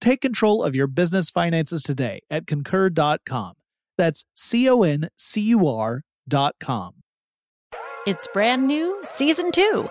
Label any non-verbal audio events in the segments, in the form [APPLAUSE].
Take control of your business finances today at concur.com. That's C O N C U R.com. It's brand new, season two.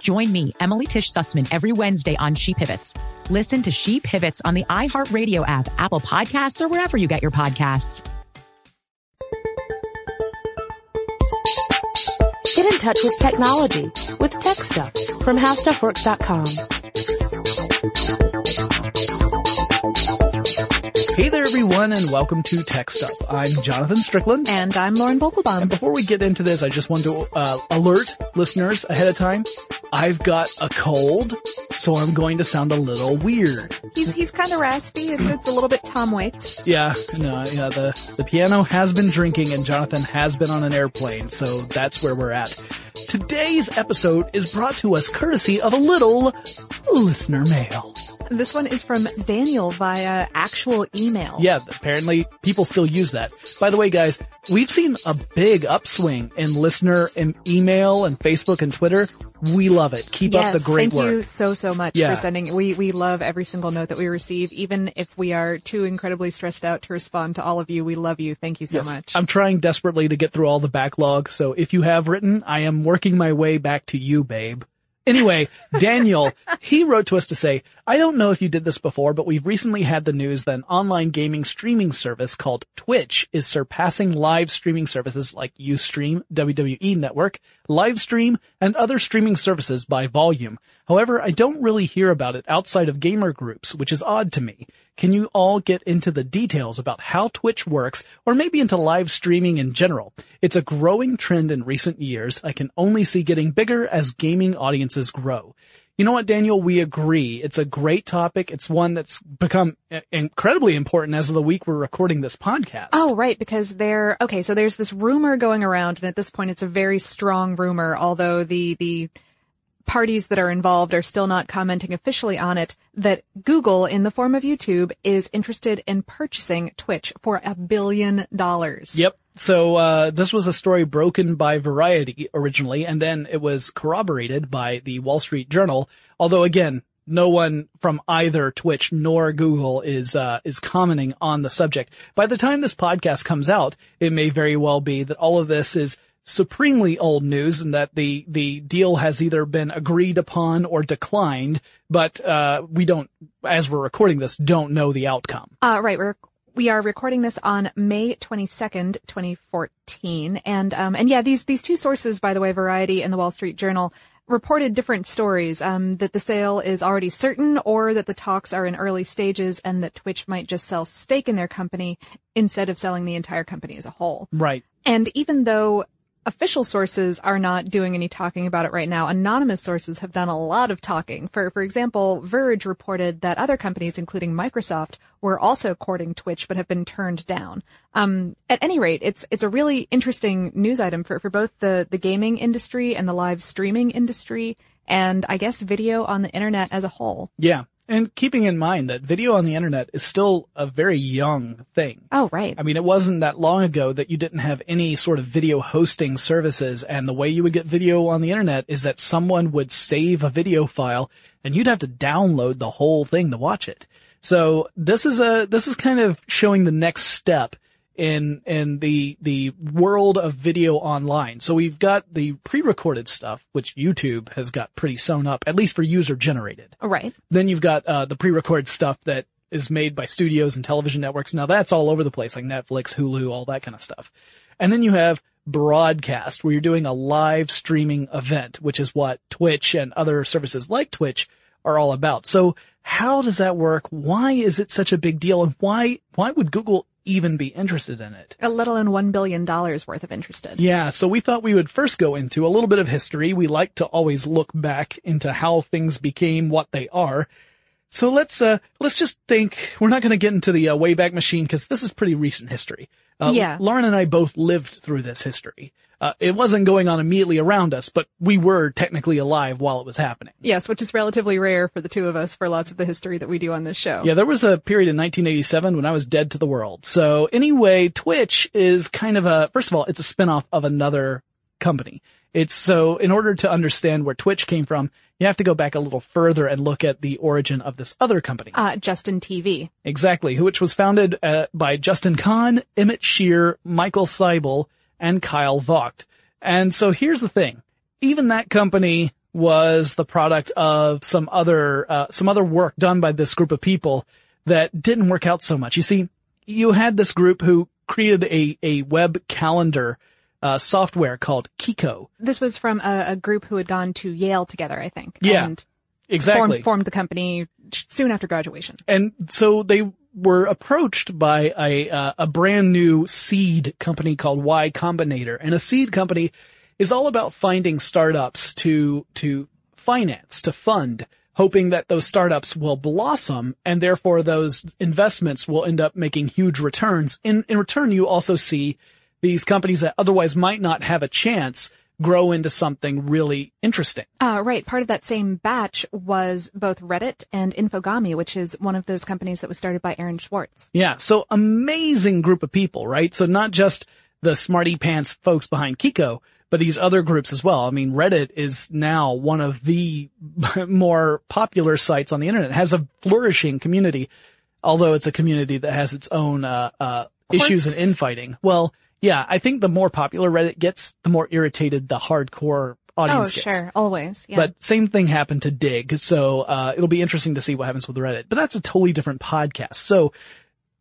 Join me, Emily Tisch Sussman, every Wednesday on She Pivots. Listen to She Pivots on the iHeartRadio app, Apple Podcasts, or wherever you get your podcasts. Get in touch with technology with Tech Stuff from HowStuffWorks.com. Hey there, everyone, and welcome to Tech Stuff. I'm Jonathan Strickland. And I'm Lauren Vogelbaum. And before we get into this, I just want to uh, alert listeners ahead of time. I've got a cold, so I'm going to sound a little weird. He's he's kind of raspy. It's, it's a little bit Tom Waits. Yeah, no, yeah. The the piano has been drinking, and Jonathan has been on an airplane, so that's where we're at. Today's episode is brought to us courtesy of a little listener mail. This one is from Daniel via actual email. Yeah, apparently people still use that. By the way, guys, we've seen a big upswing in listener and email and Facebook and Twitter. We love it. Keep yes, up the great thank work. Thank you so, so much Yeah. for sending. We, we love every single note that we receive, even if we are too incredibly stressed out to respond to all of you. We love you. Thank you so Yes. much. I'm trying desperately to get through all the backlog, so if you have written, I am working my way back to you, babe. Anyway, Daniel, he wrote to us to say, I don't know if you did this before, but we've recently had the news that an online gaming streaming service called Twitch is surpassing live streaming services like Ustream, WWE Network, Livestream, and other streaming services by volume. However, I don't really hear about it outside of gamer groups, which is odd to me. Can you all get into the details about how Twitch works, or maybe into live streaming in general? It's a growing trend in recent years. I can only see getting bigger as gaming audiences grow. You know what, Daniel? We agree. It's a great topic. It's one that's become incredibly important as of the week we're recording this podcast. Oh, right, because there, okay, so there's this rumor going around, and at this point it's a very strong rumor, although the, the parties that are involved are still not commenting officially on it, that Google, in the form of YouTube, is interested in purchasing Twitch for a billion dollars. Yep. So uh, this was a story broken by Variety originally, and then it was corroborated by the Wall Street Journal. Although again, no one from either Twitch nor Google is uh, is commenting on the subject. By the time this podcast comes out, it may very well be that all of this is supremely old news and that the the deal has either been agreed upon or declined. But uh, we don't, as we're recording this, don't know the outcome. Uh, right. We're, we are recording this on May 22nd, 2014. And, um, and yeah, these, these two sources, by the way, Variety and the Wall Street Journal, reported different stories, um, that the sale is already certain or that the talks are in early stages and that Twitch might just sell stake in their company instead of selling the entire company as a whole. Right. And even though official sources are not doing any talking about it right now. Anonymous sources have done a lot of talking. For for example, Verge reported that other companies, including Microsoft, were also courting Twitch but have been turned down. Um, at any rate, it's it's a really interesting news item for for both the the gaming industry and the live streaming industry, and I guess video on the internet as a whole. Yeah. And keeping in mind that video on the internet is still a very young thing. Oh, right. I mean, it wasn't that long ago that you didn't have any sort of video hosting services and the way you would get video on the internet is that someone would save a video file and you'd have to download the whole thing to watch it. So this is a, this is kind of showing the next step in in the the world of video online. So we've got the pre-recorded stuff, which YouTube has got pretty sewn up, at least for user generated. Right. Then you've got uh, the pre-recorded stuff that is made by studios and television networks. Now that's all over the place, like Netflix, Hulu, all that kind of stuff. And then you have broadcast, where you're doing a live streaming event, which is what Twitch and other services like Twitch are all about. So how does that work? Why is it such a big deal? And why, why would Google even be interested in it? A little in $1 billion worth of interested. Yeah, so we thought we would first go into a little bit of history. We like to always look back into how things became what they are. So let's, uh, let's just think, we're not going to get into the uh, Wayback Machine because this is pretty recent history. Uh, Yeah. Lauren and I both lived through this history. Uh, it wasn't going on immediately around us, but we were technically alive while it was happening. Yes, which is relatively rare for the two of us for lots of the history that we do on this show. Yeah, there was a period in 1987 when I was dead to the world. So anyway, Twitch is kind of a, first of all, it's a spinoff of another company. It's so in order to understand where Twitch came from, you have to go back a little further and look at the origin of this other company. Uh, Justin TV. Exactly, which was founded uh, by Justin Kan, Emmett Shear, Michael Seibel, and Kyle Vogt. And so here's the thing. Even that company was the product of some other, uh, some other work done by this group of people that didn't work out so much. You see, you had this group who created a, a web calendar, uh, software called Kiko. This was from a, a group who had gone to Yale together, I think. Yeah, And Exactly. formed, formed the company soon after graduation. And so they were approached by a uh, a brand new seed company called Y Combinator, and a seed company is all about finding startups to to finance, to fund, hoping that those startups will blossom, and therefore those investments will end up making huge returns. In in return, you also see these companies that otherwise might not have a chance grow into something really interesting. Uh, right. Part of that same batch was both Reddit and Infogami, which is one of those companies that was started by Aaron Swartz. Yeah, so amazing group of people, right? So not just the smarty pants folks behind Kiko, but these other groups as well. I mean, Reddit is now one of the [LAUGHS] more popular sites on the internet. It has a flourishing community, although it's a community that has its own, uh, uh, issues and infighting. Well, yeah, I think the more popular Reddit gets, the more irritated the hardcore audience oh, gets. sure. Always. Yeah. But same thing happened to Digg. So, uh, it'll be interesting to see what happens with Reddit, but that's a totally different podcast. So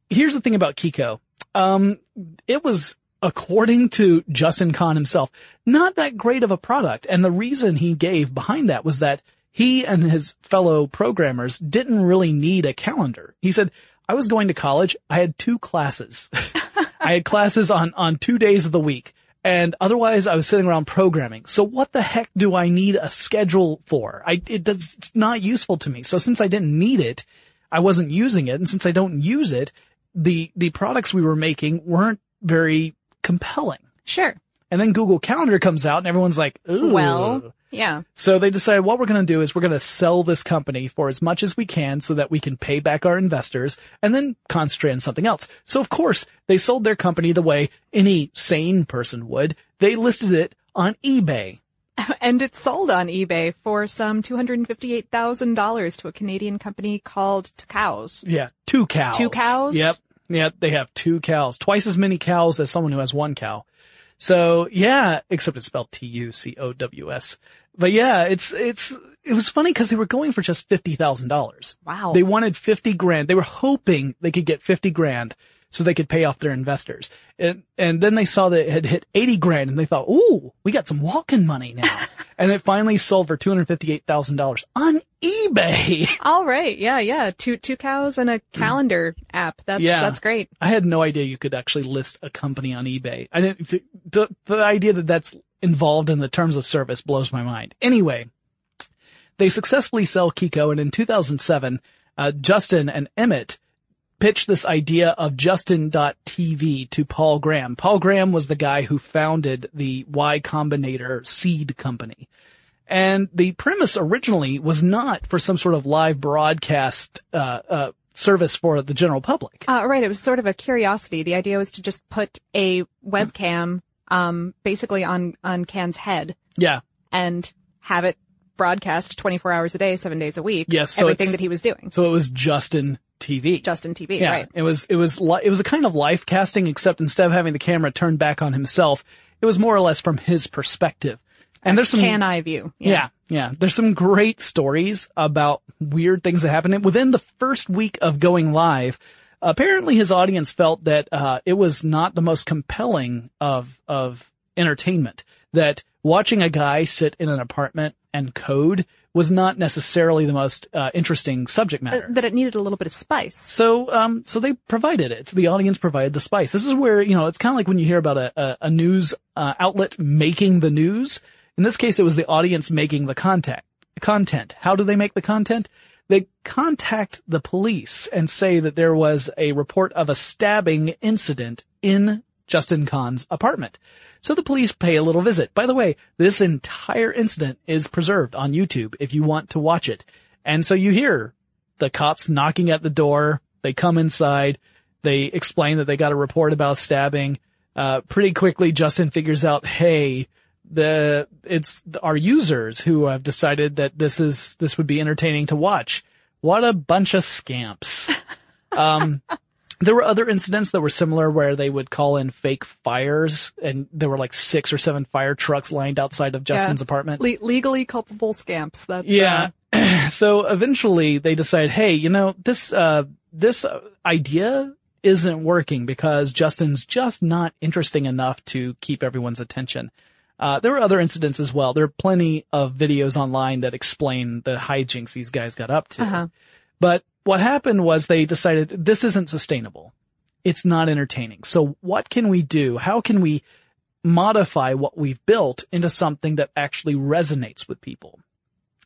here's the thing about Kiko. Um, it was, according to Justin Kan himself, not that great of a product. And the reason he gave behind that was that he and his fellow programmers didn't really need a calendar. He said, I was going to college. I had two classes. [LAUGHS] I had classes on, on two days of the week. And otherwise I was sitting around programming. So what the heck do I need a schedule for? I, it does, it's not useful to me. So since I didn't need it, I wasn't using it. And since I don't use it, the, the products we were making weren't very compelling. sure. And then Google Calendar comes out and everyone's like, ooh. Well, yeah. So they decide what we're going to do is we're going to sell this company for as much as we can so that we can pay back our investors and then concentrate on something else. So of course they sold their company the way any sane person would. They listed it on eBay. [LAUGHS] And it sold on eBay for some $258,000 to a Canadian company called Cows. Yeah. Two cows. Two cows? Yep. Yep. They have two cows, twice as many cows as someone who has one cow. So yeah, except it's spelled T-U-C-O-W-S. But yeah, it's, it's, it was funny because they were going for just $50,000. Wow. They wanted 50 grand. They were hoping they could get 50 grand so they could pay off their investors. And, and then they saw that it had hit 80 grand and they thought, ooh, we got some walking money now. [LAUGHS] and it finally sold for $258,000 on eBay. [LAUGHS] All right. Yeah. Yeah. Two, two cows and a calendar app. That's, Yeah. that's great. I had no idea you could actually list a company on eBay. I didn't, the, the, the idea that that's involved in the terms of service blows my mind. Anyway, they successfully sell Kiko and in 2007, uh, Justin and Emmett pitched this idea of Justin.tv to Paul Graham. Paul Graham was the guy who founded the Y Combinator seed company. And the premise originally was not for some sort of live broadcast, uh, uh, service for the general public. Uh, right. It was sort of a curiosity. The idea was to just put a webcam, um, basically on, on Kan's head Yeah. and have it broadcast 24 hours a day, seven days a week. Yes, so everything that he was doing. So it was Justin TV. Justin TV, yeah, right. it was it was li- it was a kind of life casting, except instead of having the camera turned back on himself, it was more or less from his perspective. And there's some Kan eye view. yeah, yeah. There's some great stories about weird things that happened. And within the first week of going live, apparently his audience felt that uh, it was not the most compelling of of entertainment. That watching a guy sit in an apartment and code was not necessarily the most uh, interesting subject matter. That it needed a little bit of spice. So, um, so they provided it. The audience provided the spice. This is where, you know, it's kind of like when you hear about a, a, a news, uh, outlet making the news. In this case, it was the audience making the contact, content. How do they make the content? They contact the police and say that there was a report of a stabbing incident in Justin Kan's apartment. So the police pay a little visit. By the way, this entire incident is preserved on YouTube if you want to watch it. And so you hear the cops knocking at the door. They come inside. They explain that they got a report about stabbing. Uh, pretty quickly, Justin figures out, hey, the, it's our users who have decided that this is, this would be entertaining to watch. What a bunch of scamps. [LAUGHS] Um, there were other incidents that were similar where they would call in fake fires and there were like six or seven fire trucks lined outside of Justin's Yeah. apartment. Le- legally culpable scamps. That's, Yeah. uh, [CLEARS THROAT] so eventually they decide, hey, you know, this, uh, this uh, idea isn't working because Justin's just not interesting enough to keep everyone's attention. Uh, there were other incidents as well. There are plenty of videos online that explain the hijinks these guys got up to. Uh-huh. But what happened was they decided this isn't sustainable. It's not entertaining. So what can we do? How can we modify what we've built into something that actually resonates with people?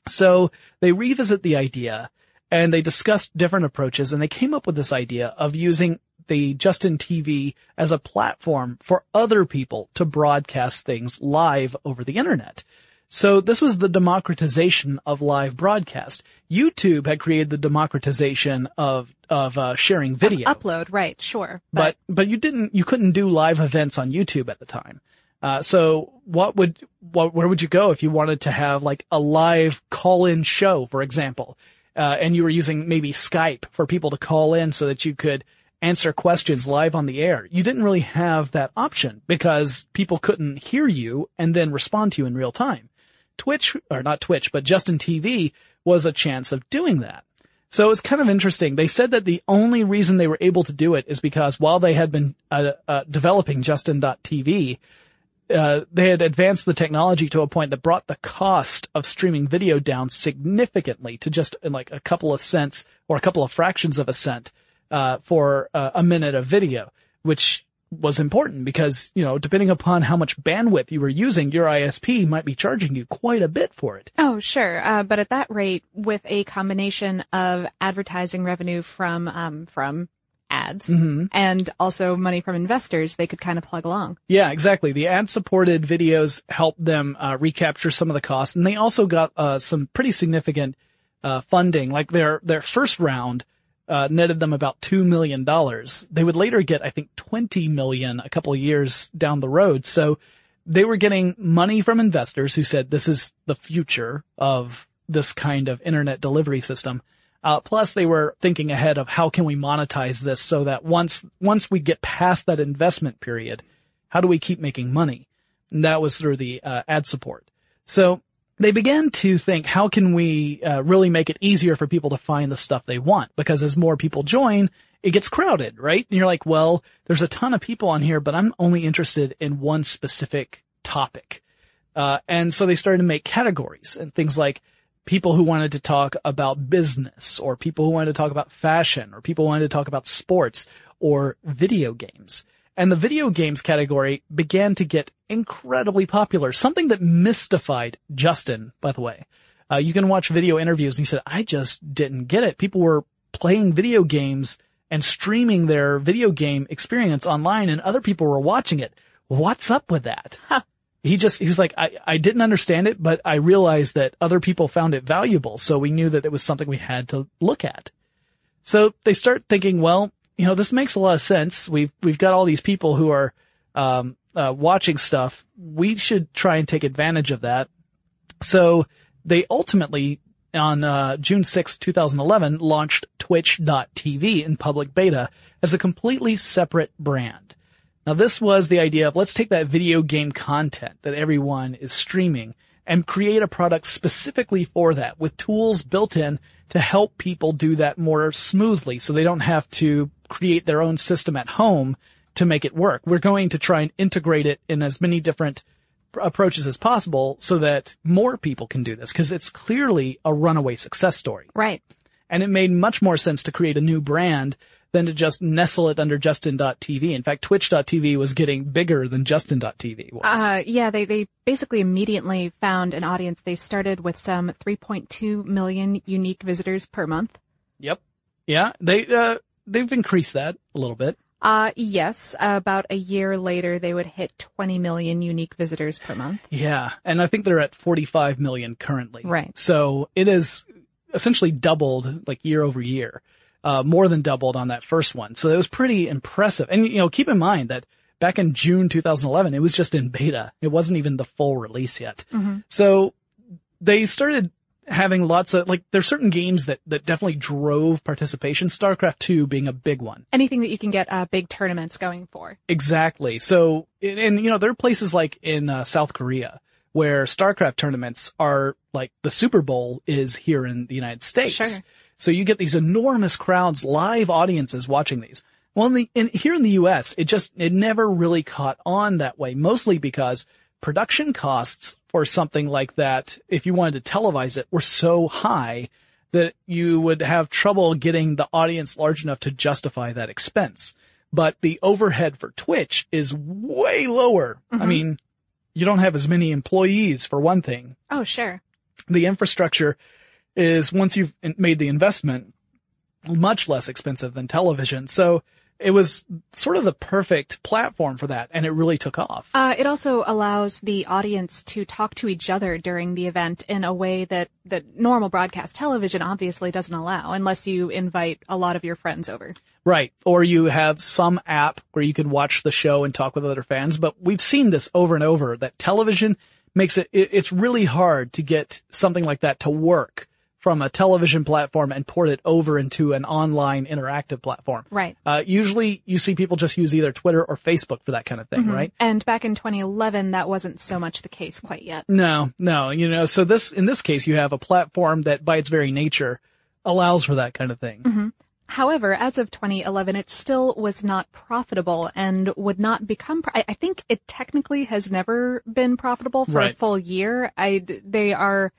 So they revisit the idea and they discussed different approaches and they came up with this idea of using the Justin TV as a platform for other people to broadcast things live over the internet. So this was the democratization of live broadcast. YouTube had created the democratization of, of, uh, sharing video upload, right, sure. but but you didn't you couldn't do live events on YouTube at the time. Uh, so what would what where would you go if you wanted to have like a live call in show, for example, uh, and you were using maybe Skype for people to call in so that you could answer questions live on the air? You didn't really have that option because people couldn't hear you and then respond to you in real time. Twitch or not Twitch, but Justin TV was a chance of doing that. So it's kind of interesting. They said that the only reason they were able to do it is because while they had been uh, uh, developing Justin.tv, uh, they had advanced the technology to a point that brought the cost of streaming video down significantly to just uh, like a couple of cents or a couple of fractions of a cent uh, for uh, a minute of video, which was important because you know depending upon how much bandwidth you were using, your ISP might be charging you quite a bit for it. Oh, sure. Uh, but at that rate, with a combination of advertising revenue from um, from ads Mhm. and also money from investors, they could kind of plug along. Yeah, exactly. The ad-supported videos helped them uh, recapture some of the costs, and they also got uh, some pretty significant uh, funding. Like their their first round uh, netted them about two million dollars. They would later get, I think, twenty million a couple of years down the road. So they were getting money from investors who said this is the future of this kind of internet delivery system. Uh, plus they were thinking ahead of how can we monetize this so that once, once we get past that investment period, how do we keep making money? And that was through the uh, ad support. So they began to think, how can we uh, really make it easier for people to find the stuff they want? Because as more people join, it gets crowded, right? And you're like, well, there's a ton of people on here, but I'm only interested in one specific topic. Uh, and so they started to make categories and things like people who wanted to talk about business or people who wanted to talk about fashion or people who wanted to talk about sports or video games. And the video games category began to get incredibly popular, something that mystified Justin, by the way. Uh, you can watch video interviews and he said, I just didn't get it. People were playing video games and streaming their video game experience online and other people were watching it. What's up with that? He just, he was like, I, I didn't understand it, but I realized that other people found it valuable. So we knew that it was something we had to look at. So they start thinking, well, you know, this makes a lot of sense. We've, we've got all these people who are, um, uh, watching stuff. We should try and take advantage of that. So they ultimately on uh, June 6, 2011, launched Twitch.tv in public beta as a completely separate brand. Now this was the idea of let's take that video game content that everyone is streaming and create a product specifically for that with tools built in to help people do that more smoothly so they don't have to create their own system at home to make it work. We're going to try and integrate it in as many different approaches as possible so that more people can do this because it's clearly a runaway success story. Right. And it made much more sense to create a new brand than to just nestle it under Justin.tv. In fact, Twitch.tv was getting bigger than Justin.tv was. Uh, yeah, they, they basically immediately found an audience. They started with some 3.2 million unique visitors per month. Yep. Yeah, they, uh, they've increased that a little bit. Uh, yes, about a year later, they would hit 20 million unique visitors per month. Yeah. And I think they're at 45 million currently. Right. So it is essentially doubled like year over year, uh, more than doubled on that first one. So it was pretty impressive. And, you know, keep in mind that back in June 2011, it was just in beta. It wasn't even the full release yet. So they started having lots of, like, there's certain games that, that definitely drove participation. StarCraft 2 being a big one. Anything that you can get uh, big tournaments going for. Exactly. So, and, and, you know, there are places like in uh, South Korea where StarCraft tournaments are like the Super Bowl is here in the United States. Sure. So you get these enormous crowds, live audiences watching these. Well, in the, in, here in the U.S., it just, it never really caught on that way, mostly because production costs for something like that, if you wanted to televise it, were so high that you would have trouble getting the audience large enough to justify that expense. But the overhead for Twitch is way lower. I mm-hmm. mean, you don't have as many employees for one thing. Oh, sure. The infrastructure is once you've made the investment, much less expensive than television. So it was sort of the perfect platform for that and it really took off. Uh, it also allows the audience to talk to each other during the event in a way that, that normal broadcast television obviously doesn't allow unless you invite a lot of your friends over. Right. Or you have some app where you can watch the show and talk with other fans. But we've seen this over and over that television makes it, it it's really hard to get something like that to work from a television platform and port it over into an online interactive platform. Right. Uh, usually you see people just use either Twitter or Facebook for that kind of thing, right? And back in 2011, that wasn't so much the case quite yet. No, no, you know, so this, in this case, you have a platform that by its very nature allows for that kind of thing. However, as of 2011, it still was not profitable and would not become. Pro- I, I think it technically has never been profitable for a full year. I they are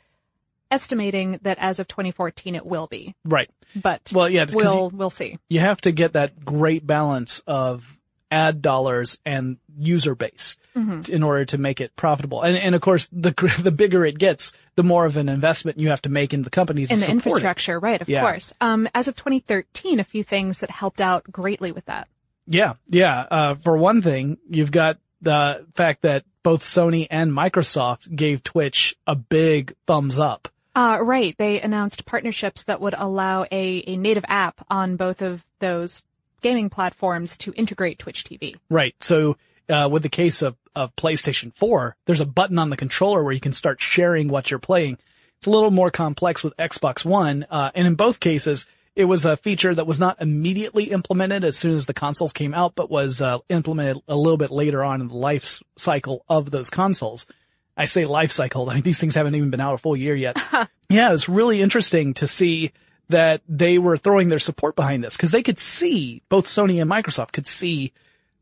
estimating that as of 2014 it will be, Right. but Well, yeah, we'll we'll see. you have to get that great balance of ad dollars and user base Mm-hmm. in order to make it profitable. And, and of course, the, [LAUGHS] the bigger it gets, the more of an investment you have to make in the company to In the support it. infrastructure, right? Of Yeah. course. Um, as of 2013, a few things that helped out greatly with that. Yeah. Yeah. Uh, for one thing, you've got the fact that both Sony and Microsoft gave Twitch a big thumbs up. Uh, right. They announced partnerships that would allow a, a native app on both of those gaming platforms to integrate Twitch TV. Right. So, uh, with the case of, of PlayStation 4, there's a button on the controller where you can start sharing what you're playing. It's a little more complex with Xbox One, uh, and in both cases, it was a feature that was not immediately implemented as soon as the consoles came out, but was, uh, implemented a little bit later on in the life cycle of those consoles. I say life cycle. [LAUGHS] I mean, these things haven't even been out a full year yet. [LAUGHS] yeah, it's really interesting to see that they were throwing their support behind this because they could see, both Sony and Microsoft could see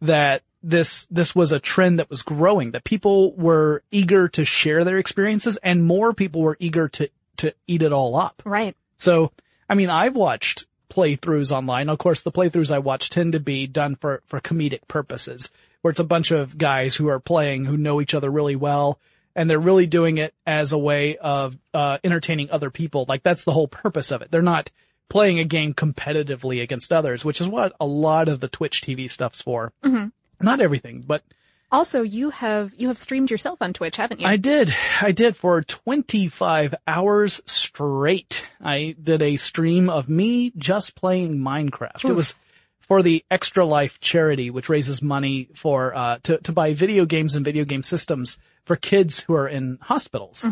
that this, this was a trend that was growing, that people were eager to share their experiences and more people were eager to, to eat it all up. Right. So, I mean, I've watched playthroughs online. Of course, the playthroughs I watch tend to be done for, for comedic purposes, where it's a bunch of guys who are playing who know each other really well. And they're really doing it as a way of, uh, entertaining other people. Like that's the whole purpose of it. They're not playing a game competitively against others, which is what a lot of the Twitch TV stuff's for. Mm-hmm. Not everything, but Also, you have you have streamed yourself on Twitch, haven't you? I did. I did for 25 hours straight. I did a stream of me just playing Minecraft. It was for the Extra Life charity, which raises money for, uh, to, to buy video games and video game systems for kids who are in hospitals.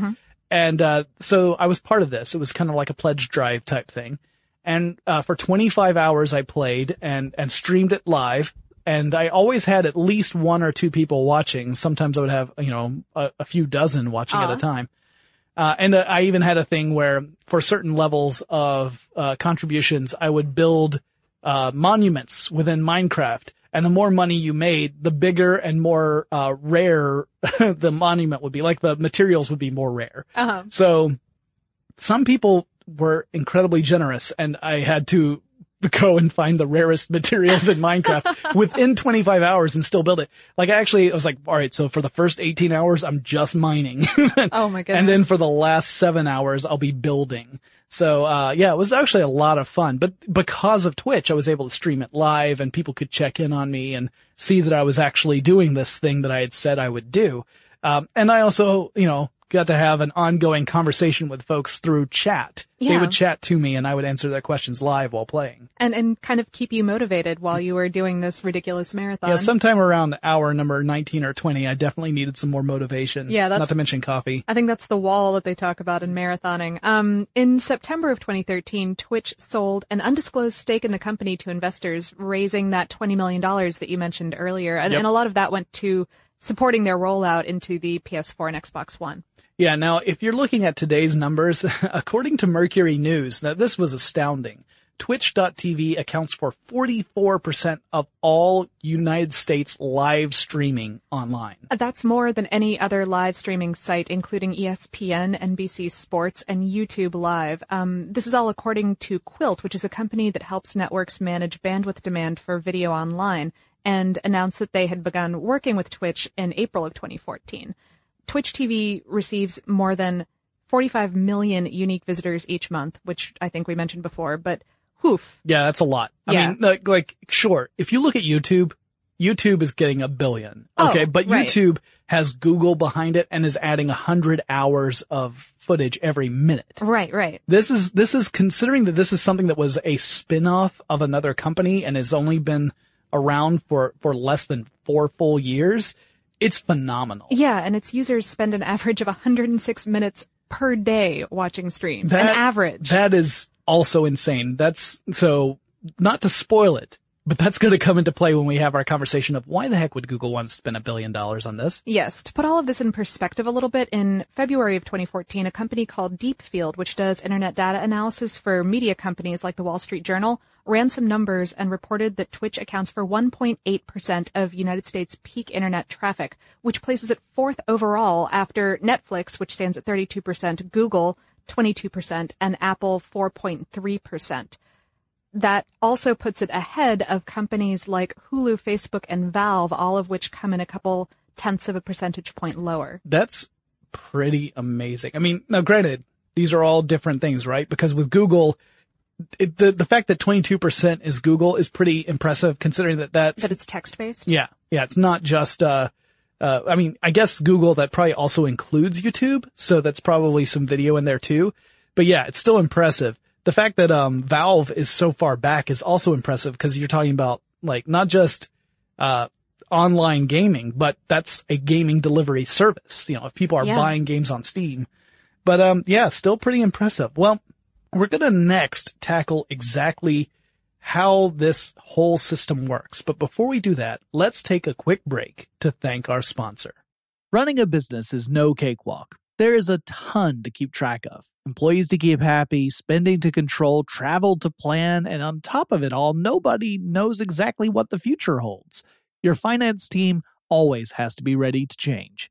And, uh, so I was part of this. It was kind of like a pledge drive type thing. And, uh, for 25 hours I played and, and streamed it live. And I always had at least one or two people watching. Sometimes I would have, you know, a, a few dozen watching at a time. Uh, and uh, I even had a thing where for certain levels of, uh, contributions, I would build, uh, monuments within Minecraft. And the more money you made, the bigger and more, uh, rare [LAUGHS] the monument would be. Like the materials would be more rare. Uh-huh. So some people were incredibly generous and I had to [LAUGHS] go and find the rarest materials in Minecraft [LAUGHS] within 25 hours and still build it. Like actually, I was like, all right, so for the first 18 hours, I'm just mining. Oh my goodness. and then for the last seven hours, I'll be building. So, uh, yeah, it was actually a lot of fun, but because of Twitch, I was able to stream it live and people could check in on me and see that I was actually doing this thing that I had said I would do. Um, and I also, you know, got to have an ongoing conversation with folks through chat. Yeah. They would chat to me and I would answer their questions live while playing. and and kind of keep you motivated while you were doing this ridiculous marathon. Yeah, sometime around hour number 19 or 20, I definitely needed some more motivation. Yeah, that's- Not to mention coffee. I think that's the wall that they talk about in marathoning. Um, in September of 2013, Twitch sold an undisclosed stake in the company to investors, raising that $20 million that you mentioned earlier. And, Yep. and a lot of that went to supporting their rollout into the PS4 and Xbox One. Yeah, now if you're looking at today's numbers, [LAUGHS] according to Mercury News, now this was astounding. Twitch.tv accounts for 44% of all United States live streaming online. That's more than any other live streaming site, including ESPN, NBC Sports, and YouTube Live. Um, this is all according to Qwilt, which is a company that helps networks manage bandwidth demand for video online, and announced that they had begun working with Twitch in April of 2014. Twitch TV receives more than 45 million unique visitors each month, which I think we mentioned before, but whoof. Yeah, that's a lot. I Yeah. mean, like, like, sure, if you look at YouTube, YouTube is getting a billion. Oh, Okay, but right. YouTube has Google behind it and is adding a hundred hours of footage every minute. Right, right. This is, this is considering that this is something that was a spin-off of another company and has only been around for, for less than four full years. It's phenomenal. Yeah, and its users spend an average of 106 minutes per day watching streams. That- an average. That is also insane. That's, so, not to spoil it, but that's going to come into play when we have our conversation of why the heck would Google want to spend a billion dollars on this? Yes, to put all of this in perspective a little bit, in February of 2014, a company called Deepfield, which does internet data analysis for media companies like the Wall Street Journal, ran some numbers and reported that Twitch accounts for 1.8% of United States peak internet traffic, which places it fourth overall after Netflix, which stands at 32%, Google 22%, and Apple 4.3% that also puts it ahead of companies like Hulu, Facebook, and Valve, all of which come in a couple tenths of a percentage point lower. That's pretty amazing. I mean, now granted, these are all different things, right? Because with Google, it, the, the fact that 22% is Google is pretty impressive considering that that's, That it's text based. yeah, yeah, it's not just, uh, uh, I mean, I guess Google that probably also includes YouTube. So that's probably some video in there too. But yeah, it's still impressive. The fact that, um, Valve is so far back is also impressive because you're talking about like not just, uh, online gaming, but that's a gaming delivery service. You know, if people are Yeah. buying games on Steam. But, um, yeah, still pretty impressive. Well, we're going to next tackle exactly how this whole system works. But before we do that, let's take a quick break to thank our sponsor. Running a business is no cakewalk. There is a ton to keep track of. Employees to keep happy, spending to control, travel to plan, and on top of it all, nobody knows exactly what the future holds. Your finance team always has to be ready to change.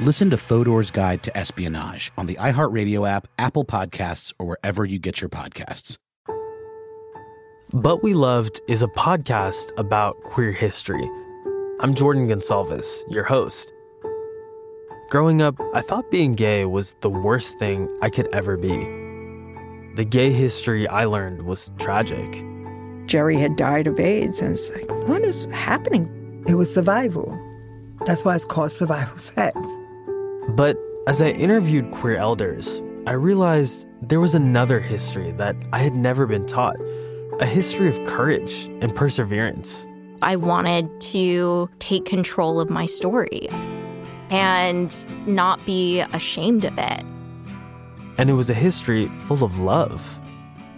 Listen to Fodor's Guide to Espionage on the iHeartRadio app, Apple Podcasts, or wherever you get your podcasts. But We Loved is a podcast about queer history. I'm Jordan Gonsalves, your host. Growing up, I thought being gay was the worst thing I could ever be. The gay history I learned was tragic. Jerry had died of AIDS, and it's like, what is happening? It was survival. That's why it's called survival sex. But as I interviewed queer elders, I realized there was another history that I had never been taught a history of courage and perseverance. I wanted to take control of my story and not be ashamed of it. And it was a history full of love.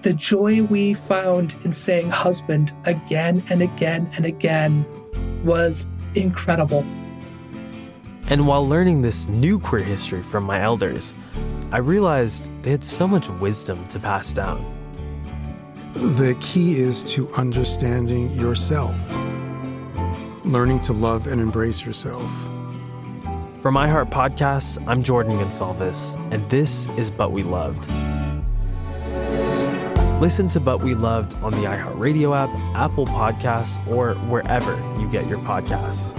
The joy we found in saying husband again and again and again was incredible. And while learning this new queer history from my elders, I realized they had so much wisdom to pass down. The key is to understanding yourself, learning to love and embrace yourself. From iHeart Podcasts, I'm Jordan Gonsalves, and this is But We Loved. Listen to But We Loved on the iHeartRadio app, Apple Podcasts, or wherever you get your podcasts.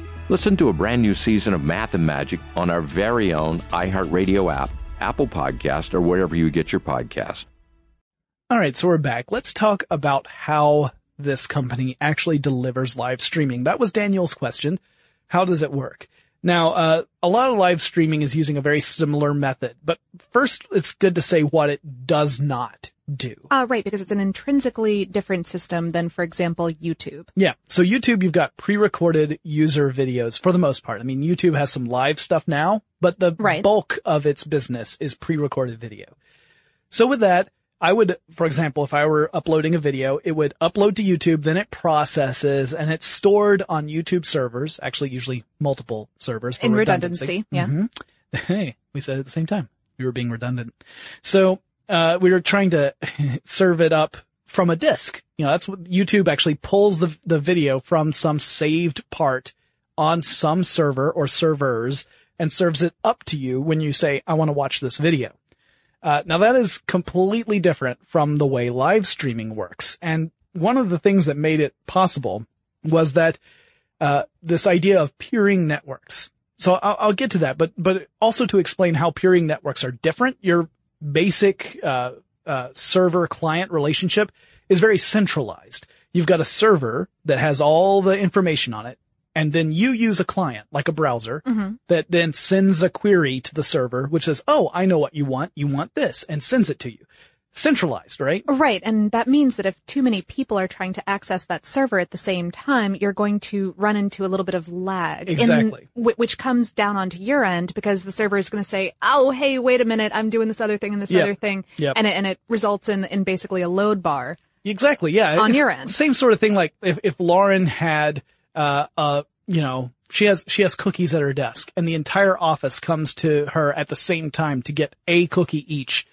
Listen to a brand new season of Math and Magic on our very own iHeartRadio app, Apple Podcast, or wherever you get your podcast. All right, so we're back. Let's talk about how this company actually delivers live streaming. That was Daniel's question. How does it work? Now, uh, a lot of live streaming is using a very similar method, but first it's good to say what it does not do. Uh, right, because it's an intrinsically different system than, for example, YouTube. Yeah. So YouTube, you've got pre-recorded user videos for the most part. I mean, YouTube has some live stuff now, but the right. bulk of its business is pre-recorded video. So with that, I would, for example, if I were uploading a video, it would upload to YouTube, then it processes and it's stored on YouTube servers, actually usually multiple servers. In redundancy. redundancy, yeah. Mm-hmm. [LAUGHS] Hey, We said at the same time. We were being redundant. So, uh, we were trying to [LAUGHS] serve it up from a disk. You know, that's what YouTube actually pulls the, the video from some saved part on some server or servers and serves it up to you when you say, I want to watch this video. Uh, now that is completely different from the way live streaming works. And one of the things that made it possible was that, uh, this idea of peering networks. So I'll, I'll, get to that, but, but also to explain how peering networks are different. Your basic, uh, uh, server client relationship is very centralized. You've got a server that has all the information on it and then you use a client like a browser Mhm. that then sends a query to the server which says, "Oh, I know what you want. You want this," and sends it to you. Centralized, right? Right, and that means that if too many people are trying to access that server at the same time, you're going to run into a little bit of lag. Exactly. whi- which comes down onto your end because the server is going to say, "Oh, hey, wait a minute, I'm doing this other thing and this Yep. other thing," Yep. and it, and it results in in basically a load bar. Exactly. Yeah. On It's your end. Same sort of thing. Like if, if Lauren had, uh, uh, you know, she has, she has cookies at her desk and the entire office comes to her at the same time to get a cookie each.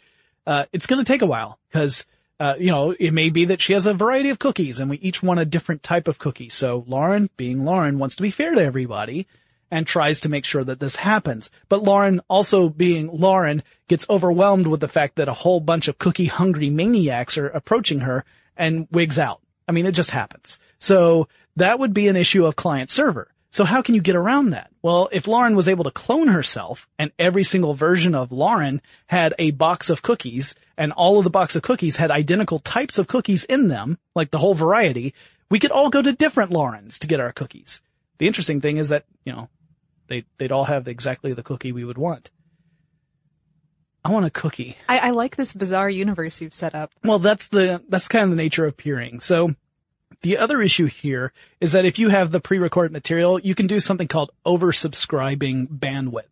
Uh, it's going to take a while because, uh, you know, it may be that she has a variety of cookies and we each want a different type of cookie. So Lauren, being Lauren, wants to be fair to everybody and tries to make sure that this happens. But Lauren, also being Lauren, gets overwhelmed with the fact that a whole bunch of cookie hungry maniacs are approaching her and wigs out. I mean, it just happens. So that would be an issue of client server. So how can you get around that? Well, if Lauren was able to clone herself and every single version of Lauren had a box of cookies and all of the box of cookies had identical types of cookies in them, like the whole variety, we could all go to different Laurens to get our cookies. The interesting thing is that, you know, they, they'd all have exactly the cookie we would want. I want a cookie. I, I like this bizarre universe you've set up. Well, that's the, that's kind of the nature of peering. So the other issue here is that if you have the pre-recorded material, you can do something called oversubscribing bandwidth.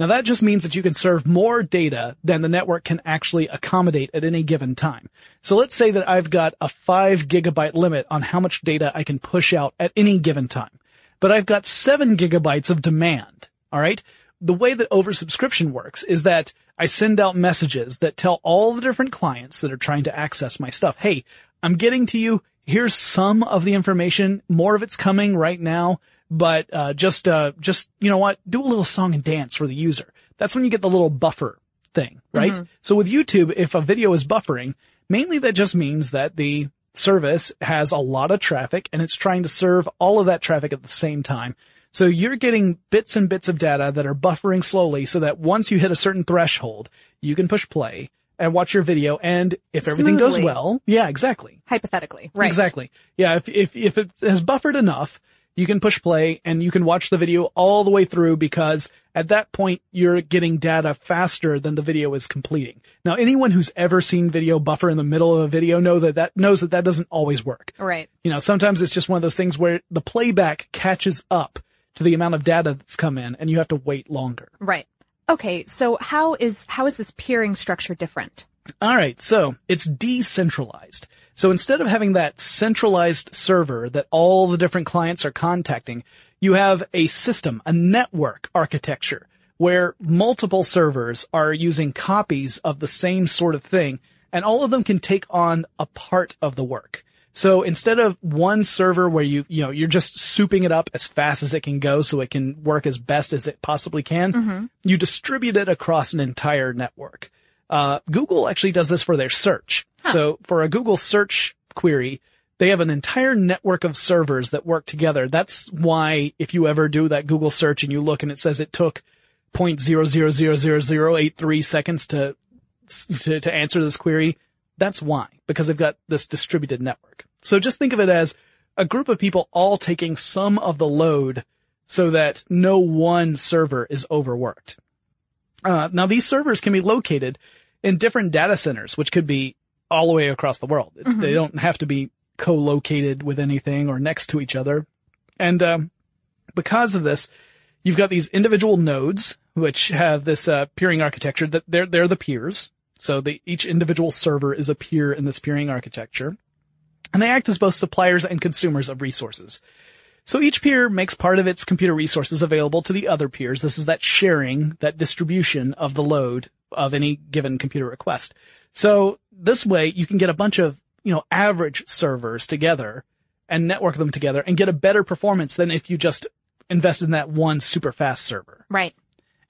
Now that just means that you can serve more data than the network can actually accommodate at any given time. So let's say that I've got a five gigabyte limit on how much data I can push out at any given time, but I've got seven gigabytes of demand. All right. The way that oversubscription works is that I send out messages that tell all the different clients that are trying to access my stuff. Hey, I'm getting to you. Here's some of the information. More of it's coming right now, but, uh, just, uh, just, you know what? Do a little song and dance for the user. That's when you get the little buffer thing, right? Mhm. So with YouTube, if a video is buffering, mainly that just means that the service has a lot of traffic and it's trying to serve all of that traffic at the same time. So you're getting bits and bits of data that are buffering slowly so that once you hit a certain threshold, you can push play and watch your video. And if everything goes well, yeah, exactly. Hypothetically, right? Exactly. Yeah. If, if, if it has buffered enough, you can push play and you can watch the video all the way through because at that point you're getting data faster than the video is completing. Now, anyone who's ever seen video buffer in the middle of a video know that that knows that that doesn't always work. Right. You know, sometimes it's just one of those things where the playback catches up to the amount of data that's come in and you have to wait longer. Right. Okay. So how is how is this peering structure different? All right. So it's decentralized. So instead of having that centralized server that all the different clients are contacting, you have a system, a network architecture where multiple servers are using copies of the same sort of thing and all of them can take on a part of the work. So instead of one server where you, you know, you're just souping it up as fast as it can go so it can work as best as it possibly can, Mhm. you distribute it across an entire network. Uh, Google actually does this for their search. So for a Google search query, they have an entire network of servers that work together. That's why if you ever do that Google search and you look and it says it took 0.0000083 seconds to, to, to answer this query, that's why, because they've got this distributed network. So just think of it as a group of people all taking some of the load so that no one server is overworked. Uh, now these servers can be located in different data centers, which could be all the way across the world. Mhm. They don't have to be co-located with anything or next to each other. And, um, because of this, you've got these individual nodes, which have this, uh, peering architecture that they're, they're the peers. So the, each individual server is a peer in this peering architecture. And they act as both suppliers and consumers of resources. So each peer makes part of its computer resources available to the other peers. This is that sharing, that distribution of the load of any given computer request. So this way you can get a bunch of, you know, average servers together and network them together and get a better performance than if you just invest in that one super fast server. Right.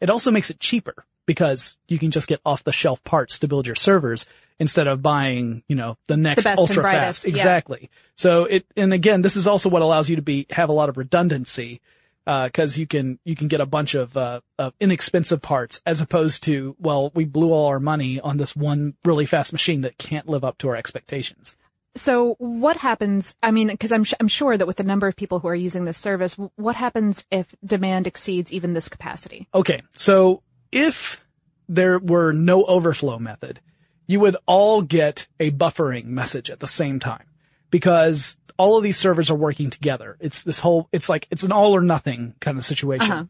It also makes it cheaper because you can just get off the shelf parts to build your servers instead of buying, you know, the next and ultra fast. yeah. Exactly. So it, and again, this is also what allows you to be, have a lot of redundancy, uh, cause you can, you can get a bunch of, uh, of inexpensive parts as opposed to, well, we blew all our money on this one really fast machine that can't live up to our expectations. So what happens? I mean, because I'm sh- I'm sure that with the number of people who are using this service, w- what happens if demand exceeds even this capacity? Okay. So if there were no overflow method, you would all get a buffering message at the same time because all of these servers are working together. It's this whole, it's like, it's an all or nothing kind of situation. Uh-huh.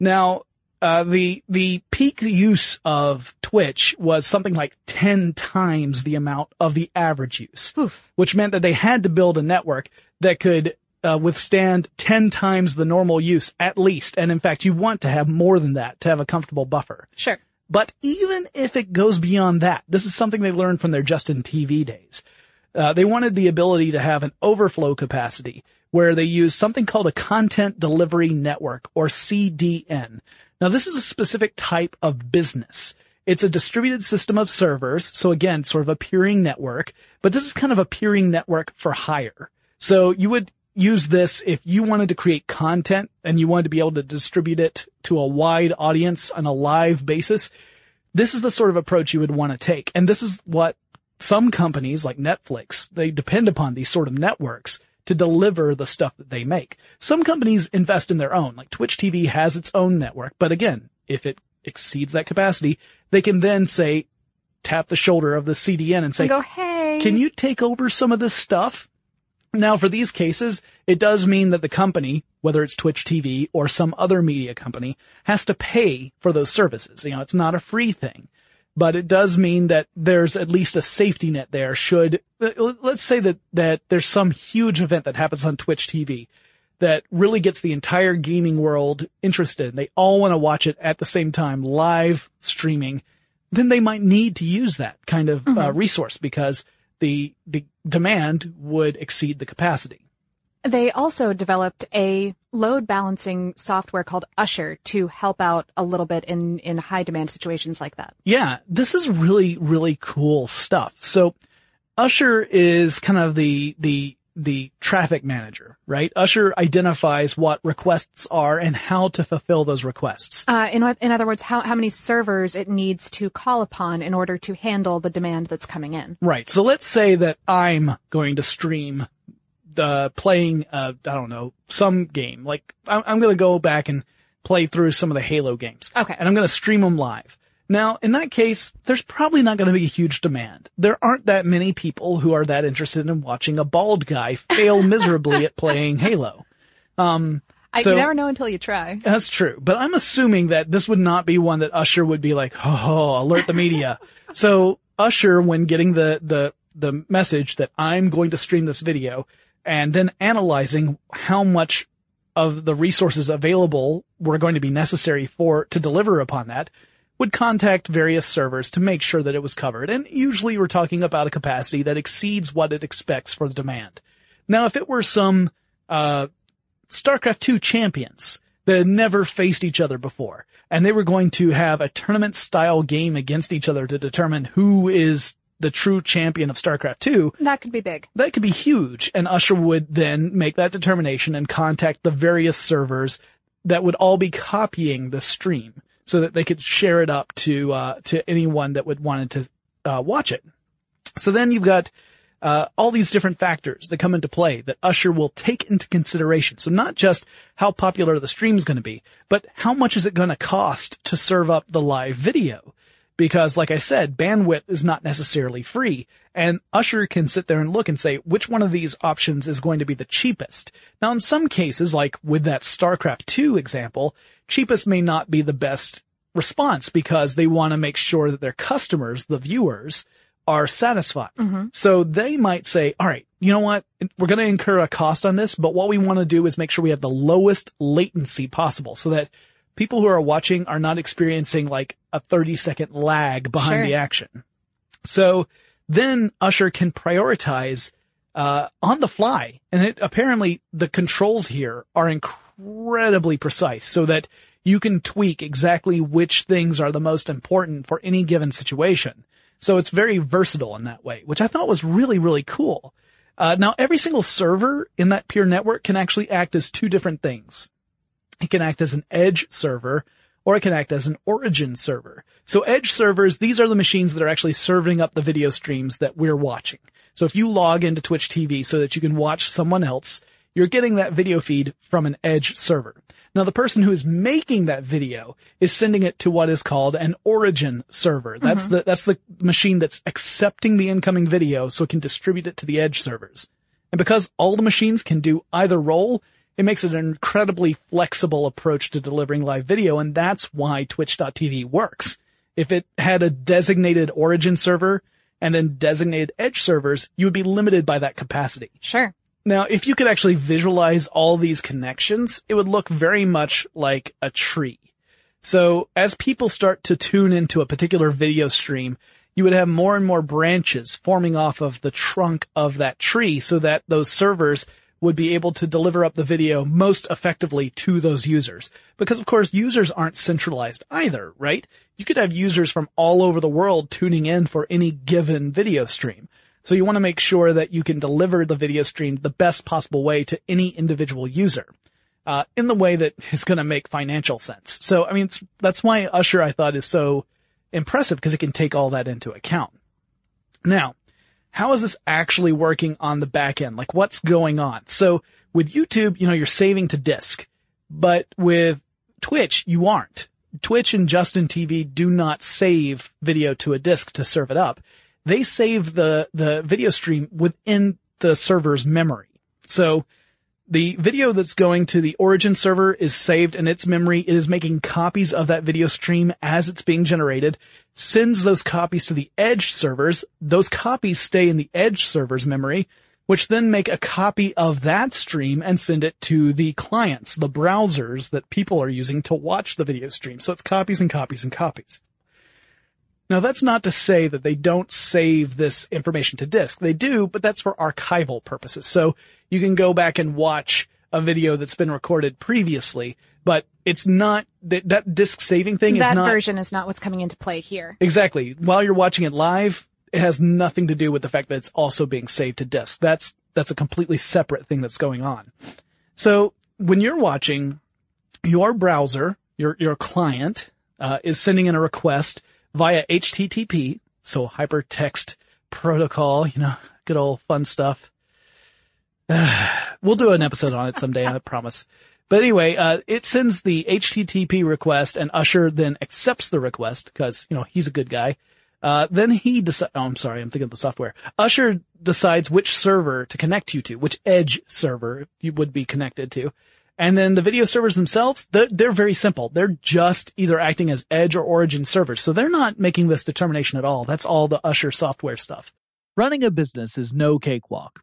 Now, uh, the, the peak use of Twitch was something like 10 times the amount of the average use, which meant that they had to build a network that could uh, withstand 10 times the normal use at least. And in fact, you want to have more than that to have a comfortable buffer. Sure. But even if it goes beyond that, this is something they learned from their Justin TV days. Uh, they wanted the ability to have an overflow capacity where they use something called a content delivery network or CDN. Now this is a specific type of business. It's a distributed system of servers. So again, sort of a peering network, but this is kind of a peering network for hire. So you would use this if you wanted to create content and you wanted to be able to distribute it to a wide audience on a live basis. This is the sort of approach you would want to take. And this is what some companies like Netflix, they depend upon these sort of networks to deliver the stuff that they make. Some companies invest in their own, like Twitch TV has its own network, but again, if it exceeds that capacity, they can then say, tap the shoulder of the CDN and say, And go, hey. can you take over some of this stuff? Now, for these cases, it does mean that the company, whether it's Twitch TV or some other media company, has to pay for those services. You know, it's not a free thing, but it does mean that there's at least a safety net there should, let's say that, that there's some huge event that happens on Twitch TV that really gets the entire gaming world interested. They all want to watch it at the same time, live streaming. Then they might need to use that kind of uh, resource because the, the demand would exceed the capacity. They also developed a load balancing software called Usher to help out a little bit in, in high demand situations like that. Yeah, this is really, really cool stuff. So Usher is kind of the, the, the traffic manager, right? Usher identifies what requests are and how to fulfill those requests. Uh, in, in other words, how, how many servers it needs to call upon in order to handle the demand that's coming in. Right. So let's say that I'm going to stream the playing, uh, I don't know, some game. Like I'm, I'm going to go back and play through some of the Halo games. Okay. And I'm going to stream them live. Now, in that case, there's probably not going to be a huge demand. There aren't that many people who are that interested in watching a bald guy fail [LAUGHS] miserably at playing Halo. Um, I, so- you never know until you try. that's true. But I'm assuming that this would not be one that Usher would be like, oh, alert the media. [LAUGHS] so Usher, when getting the, the, the message that I'm going to stream this video and then analyzing how much of the resources available were going to be necessary for, to deliver upon that, would contact various servers to make sure that it was covered. And usually we're talking about a capacity that exceeds what it expects for the demand. Now, if it were some, uh, StarCraft 2 champions that had never faced each other before, and they were going to have a tournament style game against each other to determine who is the true champion of StarCraft 2, That could be big. that could be huge. And Usher would then make that determination and contact the various servers that would all be copying the stream so that they could share it up to, uh, to anyone that would wanted to, uh, watch it. So then you've got, uh, all these different factors that come into play that Usher will take into consideration. So not just how popular the stream's going to be, but how much is it going to cost to serve up the live video? Because like I said, bandwidth is not necessarily free and Usher can sit there and look and say which one of these options is going to be the cheapest. Now in some cases, like with that StarCraft 2 example, cheapest may not be the best response because they want to make sure that their customers, the viewers, are satisfied. Mm-hmm. So they might say, all right, you know what? We're going to incur a cost on this, but what we want to do is make sure we have the lowest latency possible so that people who are watching are not experiencing like a 30 second lag behind Sure. the action. So then Usher can prioritize uh, on the fly. And it apparently the controls here are incredibly precise so that you can tweak exactly which things are the most important for any given situation. So it's very versatile in that way, which I thought was really, really cool. Uh, now every single server in that peer network can actually act as two different things. It can act as an edge server or it can act as an origin server. So edge servers, these are the machines that are actually serving up the video streams that we're watching. So if you log into Twitch TV so that you can watch someone else, you're getting that video feed from an edge server. Now the person who is making that video is sending it to what is called an origin server. That's Mhm. the, that's the machine that's accepting the incoming video so it can distribute it to the edge servers. And because all the machines can do either role, it makes it an incredibly flexible approach to delivering live video. And that's why twitch.tv works. If it had a designated origin server and then designated edge servers, you would be limited by that capacity. Sure. Now, if you could actually visualize all these connections, it would look very much like a tree. So as people start to tune into a particular video stream, you would have more and more branches forming off of the trunk of that tree so that those servers would be able to deliver up the video most effectively to those users. Because of course users aren't centralized either, right? You could have users from all over the world tuning in for any given video stream. So you want to make sure that you can deliver the video stream the best possible way to any individual user. Uh, in the way that [LAUGHS] is going to make financial sense. So, I mean, that's why Usher I thought is so impressive because it can take all that into account. Now, how is this actually working on the back end? Like what's going on? So with YouTube, you know, you're saving to disk, but with Twitch, you aren't. Twitch and Justin TV do not save video to a disk to serve it up. They save the, the video stream within the server's memory. So the video that's going to the origin server is saved in its memory. It is making copies of that video stream as it's being generated, sends those copies to the edge servers. Those copies stay in the edge server's memory, which then make a copy of that stream and send it to the clients, the browsers that people are using to watch the video stream. So it's copies and copies and copies. Now that's not to say that they don't save this information to disk. They do, but that's for archival purposes. So you can go back and watch a video that's been recorded previously, but it's not that, that disk saving thing that is not That version is not what's coming into play here. exactly while you're watching it live. It has nothing to do with the fact that it's also being saved to disk. That's, that's a completely separate thing that's going on. So when you're watching your browser, your, your client, uh, is sending in a request via HTTP. So hypertext protocol, you know, good old fun stuff. [SIGHS] we'll do an episode on it someday, I promise. But anyway, uh, it sends the HTTP request and Usher then accepts the request because, you know, he's a good guy. Uh, then he decides, oh, I'm sorry, I'm thinking of the software. Usher decides which server to connect you to, which edge server you would be connected to. And then the video servers themselves, they're, they're very simple. They're just either acting as edge or origin servers. So they're not making this determination at all. That's all the Usher software stuff. Running a business is no cakewalk.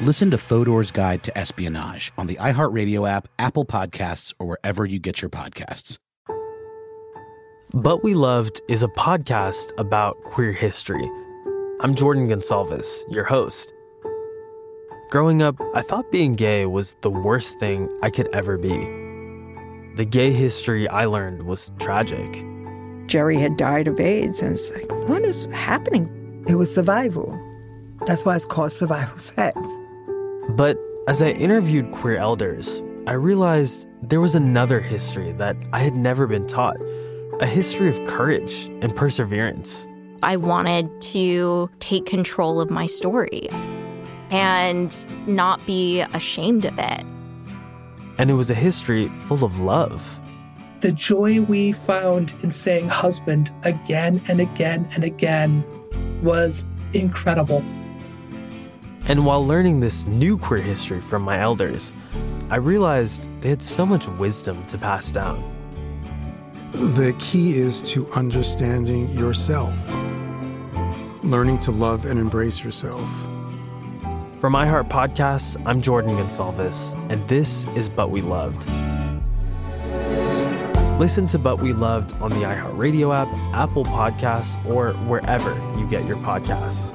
Listen to Fodor's Guide to Espionage on the iHeartRadio app, Apple Podcasts, or wherever you get your podcasts. But We Loved is a podcast about queer history. I'm Jordan Gonsalves, your host. Growing up, I thought being gay was the worst thing I could ever be. The gay history I learned was tragic. Jerry had died of AIDS, and it's like, what is happening? It was survival. That's why it's called survival sex. But as I interviewed queer elders, I realized there was another history that I had never been taught a history of courage and perseverance. I wanted to take control of my story and not be ashamed of it. And it was a history full of love. The joy we found in saying husband again and again and again was incredible. And while learning this new queer history from my elders, I realized they had so much wisdom to pass down. The key is to understanding yourself, learning to love and embrace yourself. For iHeart Podcasts, I'm Jordan Gonsalves, and this is But We Loved. Listen to But We Loved on the iHeartRadio app, Apple Podcasts, or wherever you get your podcasts.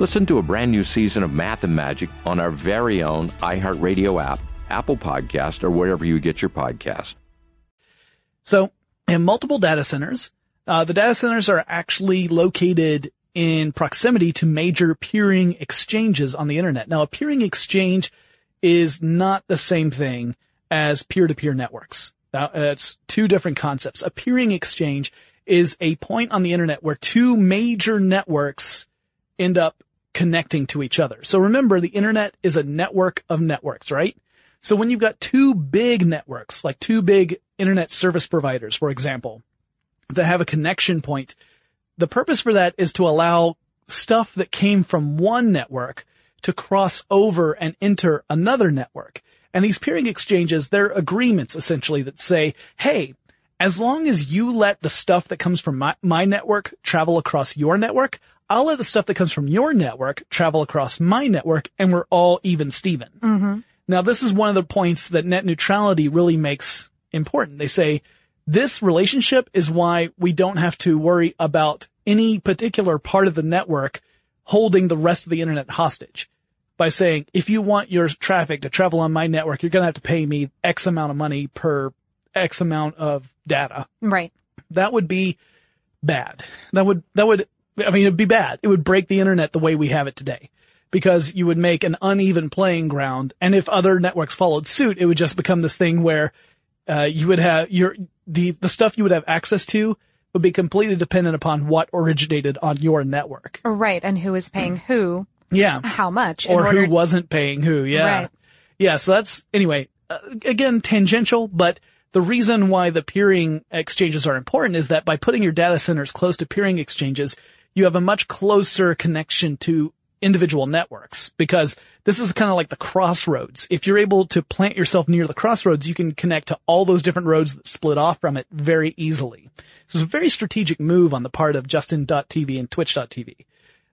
Listen to a brand new season of Math and Magic on our very own iHeartRadio app, Apple Podcast, or wherever you get your podcast. So, in multiple data centers, uh, the data centers are actually located in proximity to major peering exchanges on the internet. Now, a peering exchange is not the same thing as peer-to-peer networks. Now, it's two different concepts. A peering exchange is a point on the internet where two major networks end up connecting to each other. So remember, the internet is a network of networks, right? So when you've got two big networks, like two big internet service providers, for example, that have a connection point, the purpose for that is to allow stuff that came from one network to cross over and enter another network. And these peering exchanges, they're agreements essentially that say, hey, as long as you let the stuff that comes from my, my network travel across your network, I'll let the stuff that comes from your network travel across my network and we're all even Steven. Mm-hmm. Now, this is one of the points that net neutrality really makes important. They say this relationship is why we don't have to worry about any particular part of the network holding the rest of the internet hostage by saying, if you want your traffic to travel on my network, you're going to have to pay me X amount of money per X amount of data. Right. That would be bad. That would, that would, I mean, it'd be bad. It would break the internet the way we have it today because you would make an uneven playing ground. And if other networks followed suit, it would just become this thing where, uh, you would have your, the, the stuff you would have access to would be completely dependent upon what originated on your network. Right. And who is paying who. Yeah. How much. Or order- who wasn't paying who. Yeah. Right. Yeah. So that's, anyway, uh, again, tangential, but the reason why the peering exchanges are important is that by putting your data centers close to peering exchanges, you have a much closer connection to individual networks because this is kind of like the crossroads. If you're able to plant yourself near the crossroads, you can connect to all those different roads that split off from it very easily. This is a very strategic move on the part of Justin.tv and Twitch.tv.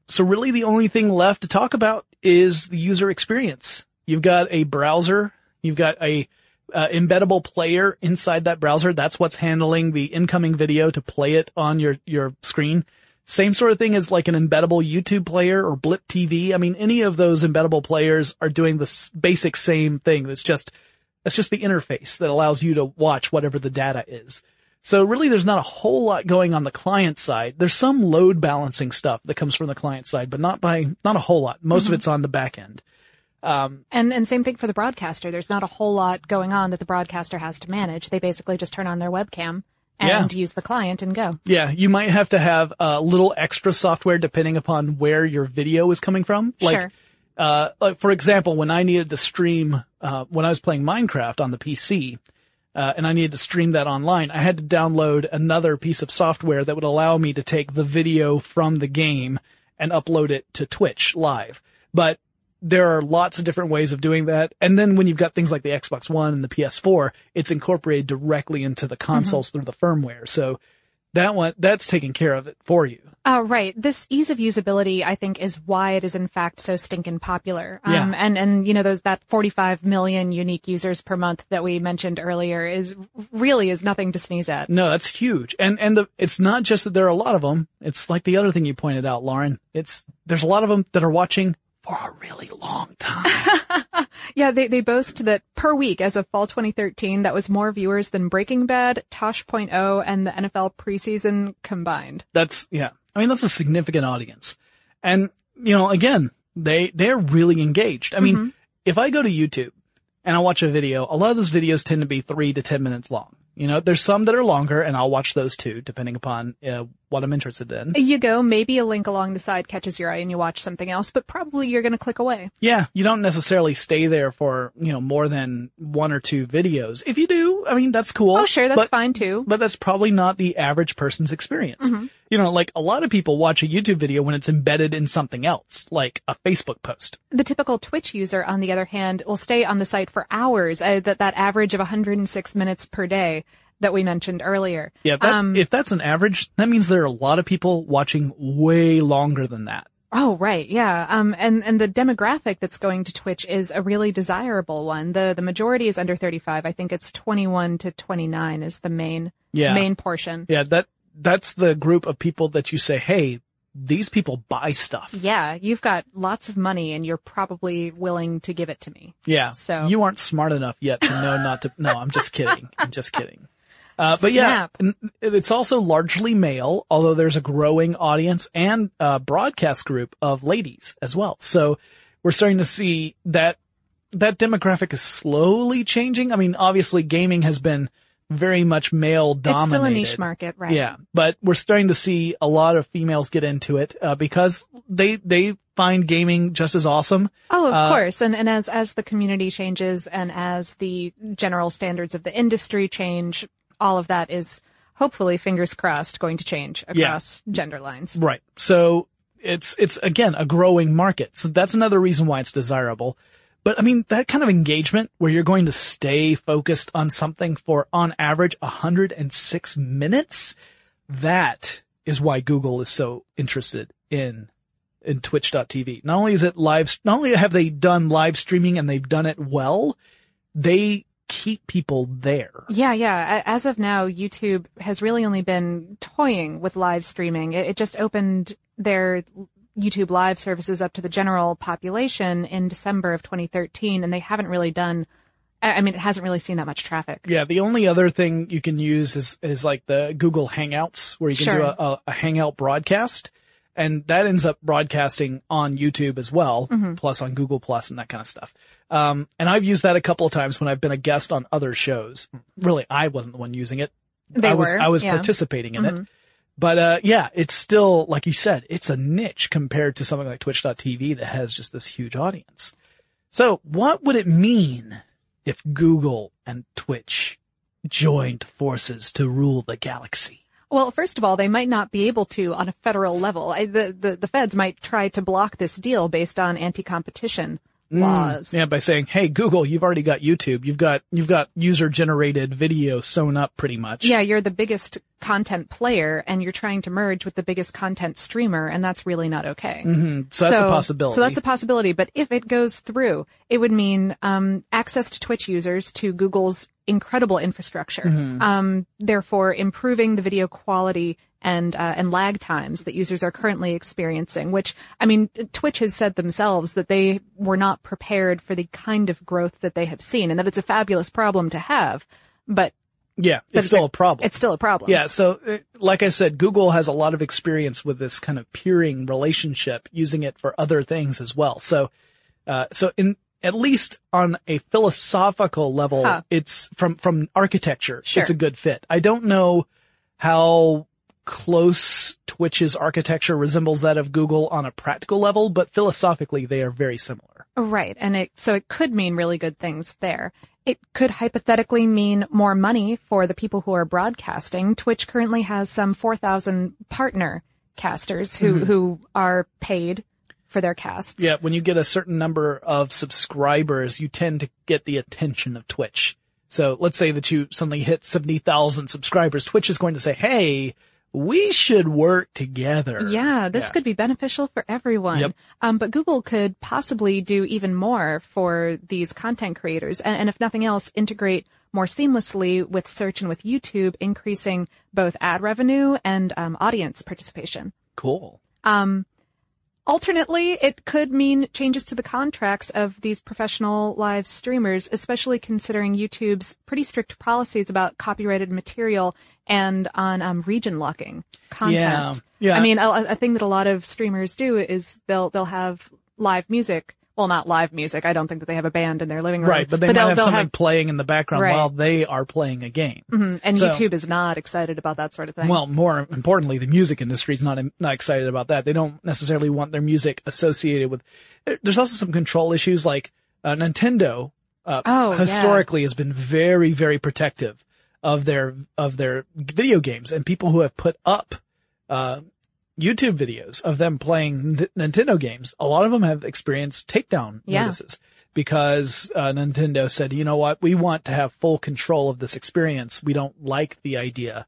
So really the only thing left to talk about is the user experience. You've got a browser, you've got a uh, embeddable player inside that browser. That's what's handling the incoming video to play it on your, your screen. Same sort of thing as like an embeddable YouTube player or Blip TV. I mean, any of those embeddable players are doing the basic same thing. That's just, that's just the interface that allows you to watch whatever the data is. So really there's not a whole lot going on the client side. There's some load balancing stuff that comes from the client side, but not by, not a whole lot. Most mm-hmm. of it's on the back end. Um, and and same thing for the broadcaster. There's not a whole lot going on that the broadcaster has to manage. They basically just turn on their webcam and yeah. use the client and go. Yeah, you might have to have a little extra software depending upon where your video is coming from. Like, sure. uh, like for example, when I needed to stream, uh, when I was playing Minecraft on the PC, uh, and I needed to stream that online, I had to download another piece of software that would allow me to take the video from the game and upload it to Twitch live. But there are lots of different ways of doing that. And then when you've got things like the Xbox One and the PS4, it's incorporated directly into the consoles mm-hmm. through the firmware. So that one, that's taking care of it for you. Oh, right. This ease of usability, I think, is why it is in fact so stinking popular. Um, yeah. and, and, you know, those, that 45 million unique users per month that we mentioned earlier is really is nothing to sneeze at. No, that's huge. And, and the, it's not just that there are a lot of them. It's like the other thing you pointed out, Lauren. It's, there's a lot of them that are watching for a really long time. [LAUGHS] yeah, they, they boast that per week as of fall 2013, that was more viewers than Breaking Bad, Tosh.0, and the NFL preseason combined. That's, yeah. I mean, that's a significant audience. And, you know, again, they, they're really engaged. I mean, mm-hmm. if I go to YouTube and I watch a video, a lot of those videos tend to be three to 10 minutes long. You know, there's some that are longer and I'll watch those too, depending upon uh, what I'm interested in. You go, maybe a link along the side catches your eye and you watch something else, but probably you're going to click away. Yeah, you don't necessarily stay there for, you know, more than one or two videos. If you do, I mean, that's cool. Oh, sure, that's but, fine too. But that's probably not the average person's experience. Mm-hmm. You know, like a lot of people watch a YouTube video when it's embedded in something else, like a Facebook post. The typical Twitch user, on the other hand, will stay on the site for hours, uh, that, that average of 106 minutes per day that we mentioned earlier. Yeah, that, um, if that's an average, that means there are a lot of people watching way longer than that. Oh, right. Yeah. Um, and, and the demographic that's going to Twitch is a really desirable one. The, the majority is under 35. I think it's 21 to 29 is the main, yeah. main portion. Yeah. That, that's the group of people that you say, Hey, these people buy stuff. Yeah. You've got lots of money and you're probably willing to give it to me. Yeah. So you aren't smart enough yet to know not to, no, I'm just kidding. I'm just kidding. Uh, but yeah, it's also largely male, although there's a growing audience and a broadcast group of ladies as well. So we're starting to see that that demographic is slowly changing. I mean, obviously gaming has been very much male dominated. It's still a niche market, right? Yeah, but we're starting to see a lot of females get into it uh, because they they find gaming just as awesome. Oh, of uh, course. And and as as the community changes and as the general standards of the industry change, all of that is hopefully fingers crossed going to change across yeah. gender lines. Right. So it's, it's again a growing market. So that's another reason why it's desirable. But I mean, that kind of engagement where you're going to stay focused on something for on average 106 minutes, that is why Google is so interested in in twitch.tv. Not only is it live, not only have they done live streaming and they've done it well, they keep people there. Yeah, yeah. As of now, YouTube has really only been toying with live streaming. It, it, just opened their YouTube live services up to the general population in December of 2013, and they haven't really done. I mean, it hasn't really seen that much traffic. Yeah, the only other thing you can use is is like the Google Hangouts, where you can sure. do a, a Hangout broadcast and that ends up broadcasting on YouTube as well, mm-hmm. plus on Google Plus and that kind of stuff. Um, and I've used that a couple of times when I've been a guest on other shows. Really, I wasn't the one using it. They I was, were, I was yeah. participating in mm-hmm. it. But, uh, yeah, it's still, like you said, it's a niche compared to something like twitch.tv that has just this huge audience. So what would it mean if Google and Twitch joined forces to rule the galaxy? Well, first of all, they might not be able to on a federal level. I, the, the the feds might try to block this deal based on anti-competition Mm. laws. Yeah, by saying, "Hey Google, you've already got YouTube. You've got you've got user-generated video sewn up pretty much." Yeah, you're the biggest content player and you're trying to merge with the biggest content streamer and that's really not okay. hmm So that's a possibility. So that's a possibility, but if it goes through, it would mean um, access to Twitch users to Google's incredible infrastructure. Mhm. Um, therefore, improving the video quality and uh, and lag times that users are currently experiencing. Which I mean, Twitch has said themselves that they were not prepared for the kind of growth that they have seen, and that it's a fabulous problem to have. But yeah, it's still a problem. It's still a problem. Yeah, so uh, like I said, Google has a lot of experience with this kind of peering relationship, using it for other things as well. So, uh, so in at least on a philosophical level, Huh. it's from from architecture, Sure. it's a good fit. I don't know how close Twitch's architecture resembles that of Google on a practical level, but philosophically they are very similar. Right. And it, so it could mean really good things there. It could hypothetically mean more money for the people who are broadcasting. Twitch currently has some 4,000 partner casters who, Mhm. who are paid for their casts. Yeah, when you get a certain number of subscribers, you tend to get the attention of Twitch. So let's say that you suddenly hit 70,000 subscribers. Twitch is going to say, hey, we should work together. Yeah, this Yeah. could be beneficial for everyone. Yep. Um, but Google could possibly do even more for these content creators. And, and if nothing else, integrate more seamlessly with search and with YouTube, increasing both ad revenue and um, audience participation. Cool. Um, alternately, it could mean changes to the contracts of these professional live streamers, especially considering YouTube's pretty strict policies about copyrighted material and on um, region locking content. Yeah, yeah. I mean, a, a thing that a lot of streamers do is they'll they'll have live music. Well, not live music. I don't think that they have a band in their living room. Right, but they might they'll, have something playing in the background Right. while they are playing a game. Mhm, And So- YouTube is not excited about that sort of thing. Well, more importantly, the music industry is not not excited about that. They don't necessarily want their music associated with. There's also some control issues, like uh, Nintendo. Uh, Oh, yeah. historically has been very, very protective of their of their video games and people who have put up uh, YouTube videos of them playing Nintendo games. A lot of them have experienced takedown Yeah. notices because uh, Nintendo said, you know what, we want to have full control of this experience. We don't like the idea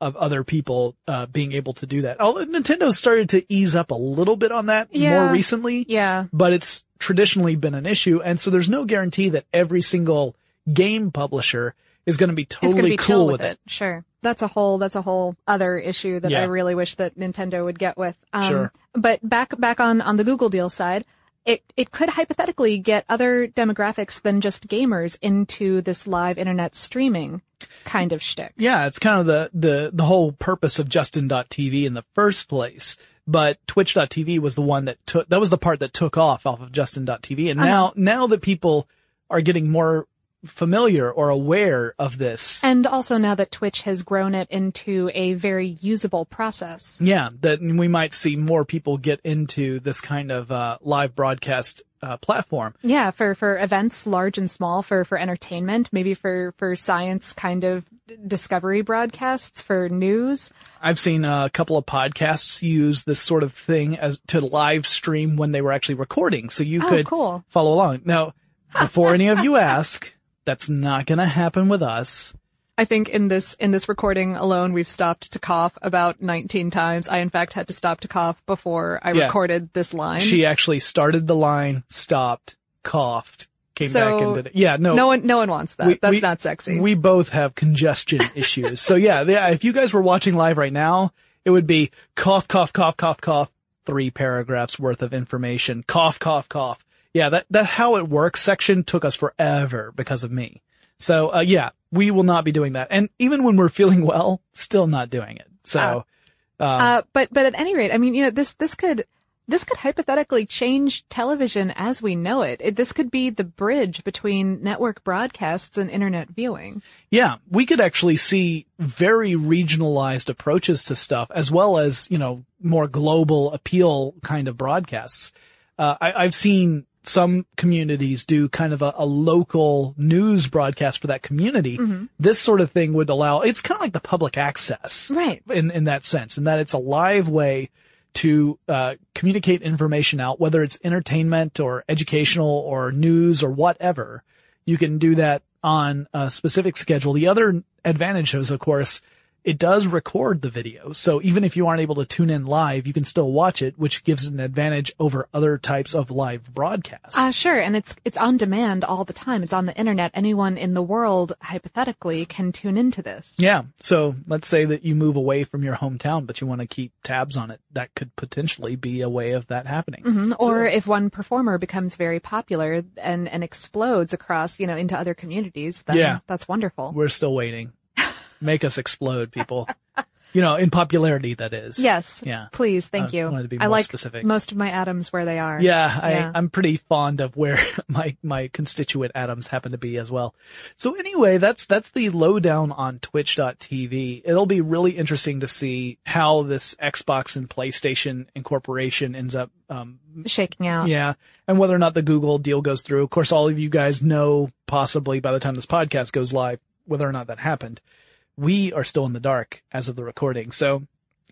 of other people uh, being able to do that. Although Nintendo started to ease up a little bit on that Yeah. more recently, yeah. but it's traditionally been an issue, and so there's no guarantee that every single game publisher is going to be it's going to totally be cool with with it. Sure. That's a whole, that's a whole other issue that Yeah. I really wish that Nintendo would get with. Um, Sure. But back, back on, on the Google deal side, it, it could hypothetically get other demographics than just gamers into this live internet streaming kind of shtick. Yeah, it's kind of the, the, the whole purpose of Justin.tv in the first place. But Twitch.tv was the one that took, that was the part that took off off of Justin.tv. And now, Uh-huh. now that people are getting more familiar or aware of this, And also now that Twitch has grown it into a very usable process. yeah, that we might see more people get into this kind of, uh, live broadcast, uh, platform. Yeah, for, for events large and small, for, for entertainment, maybe for, for science kind of discovery broadcasts, for news. I've seen a couple of podcasts use this sort of thing as to live stream when they were actually recording. So you Oh, could cool. follow along. Now, before any of you [LAUGHS] ask, that's not going to happen with us. I think in this in this recording alone, we've stopped to cough about 19 times. I in fact had to stop to cough before I Yeah. recorded this line. She actually started the line, stopped, coughed, came So, back and did it. Yeah, no. no one no one wants that. we- That's we- not sexy. We both have congestion [LAUGHS] issues. So yeah, yeah, if you guys were watching live right now, it would be cough, cough, cough, cough, cough, three paragraphs worth of information. Cough, cough, cough. Yeah, that, that how it works section took us forever because of me. So, uh, yeah, we will not be doing that. And even when we're feeling well, still not doing it. So, um, uh, but but at any rate, I mean, you know, this this could this could hypothetically change television as we know it. it. This could be the bridge between network broadcasts and internet viewing. Yeah, we could actually see very regionalized approaches to stuff as well as, you know, more global appeal kind of broadcasts. Uh, I, I've seen some communities do kind of a, a local news broadcast for that community. Mhm. This sort of thing would allow, it's kind of like the public access. Right. In, in that sense, in that it's a live way to, uh, communicate information out, whether it's entertainment or educational or news or whatever. You can do that on a specific schedule. The other advantage is, of course, it does record the video. So even if you aren't able to tune in live, you can still watch it, which gives an advantage over other types of live broadcasts. Uh, sure, and it's it's on demand all the time. It's on the internet. Anyone in the world, hypothetically, can tune into this. Yeah. So let's say that you move away from your hometown, but you want to keep tabs on it. That could potentially be a way of that happening. hmm So- Or if one performer becomes very popular and and explodes across, you know, into other communities, then Yeah. that's wonderful. we're still waiting. Make us explode, people. [LAUGHS] you know, in popularity, that is. Yes. Yeah. Please, thank I you. wanted to be I more like specific. most of my atoms where they are. Yeah, I, I'm pretty fond of where [LAUGHS] my, my constituent atoms happen to be as well. So anyway, that's, that's the lowdown on twitch.tv. It'll be really interesting to see how this Xbox and PlayStation incorporation ends up, um, shaking out. yeah. And whether or not the Google deal goes through. Of course, all of you guys know possibly by the time this podcast goes live, whether or not that happened. We are still in the dark as of the recording. So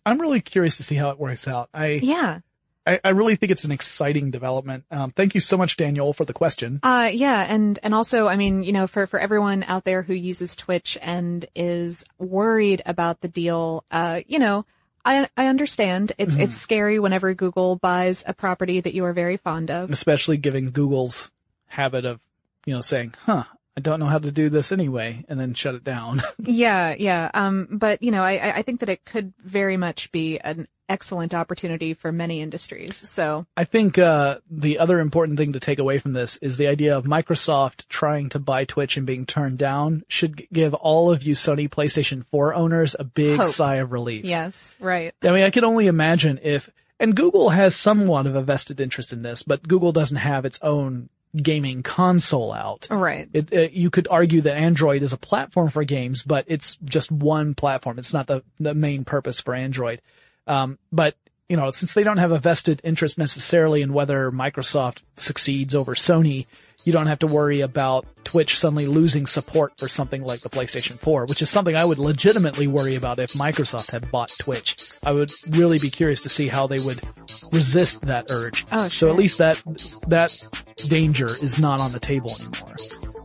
I'm really curious to see how it works out. I, Yeah. I, I really think it's an exciting development. Um, thank you so much, Daniel, for the question. Uh, yeah, and, and also, I mean, you know, for, for everyone out there who uses Twitch and is worried about the deal, uh, you know, I, I understand. It's, Mhm. it's scary whenever Google buys a property that you are very fond of. Especially given Google's habit of, you know, saying, huh, I don't know how to do this anyway, and then shut it down. [LAUGHS] Yeah, yeah. Um, but you know, I, I- think that it could very much be an excellent opportunity for many industries. So, I think uh, the other important thing to take away from this is the idea of Microsoft trying to buy Twitch and being turned down should give all of you Sony PlayStation 4 owners a big Hope. sigh of relief. yes, right. I mean, I can only imagine if, and Google has somewhat of a vested interest in this, but Google doesn't have its own gaming console out. Right. It, uh, you could argue that Android is a platform for games, but it's just one platform. It's not the, the main purpose for Android. Um, but, you know, since they don't have a vested interest necessarily in whether Microsoft succeeds over Sony, you don't have to worry about Twitch suddenly losing support for something like the PlayStation 4, which is something I would legitimately worry about if Microsoft had bought Twitch. I would really be curious to see how they would resist that urge. Oh, So at least that, that danger is not on the table anymore.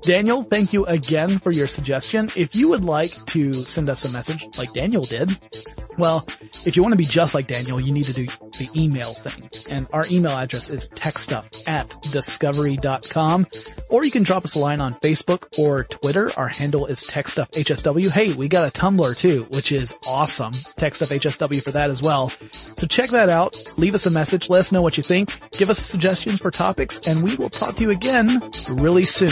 Daniel, thank you again for your suggestion. If you would like to send us a message like Daniel did, well, if you want to be just like Daniel, you need to do the email thing. And our email address is techstuff at discovery.com. Or you can drop us a line on Facebook or Twitter. Our handle is techstuffhsw. Hey, we got a Tumblr too, which is awesome. Techstuffhsw for that as well. So check that out. Leave us a message. Let us know what you think. Give us suggestions for topics and we will talk to you again really soon.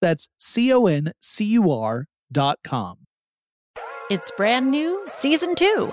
That's C O N C U R dot com. It's brand new, season two.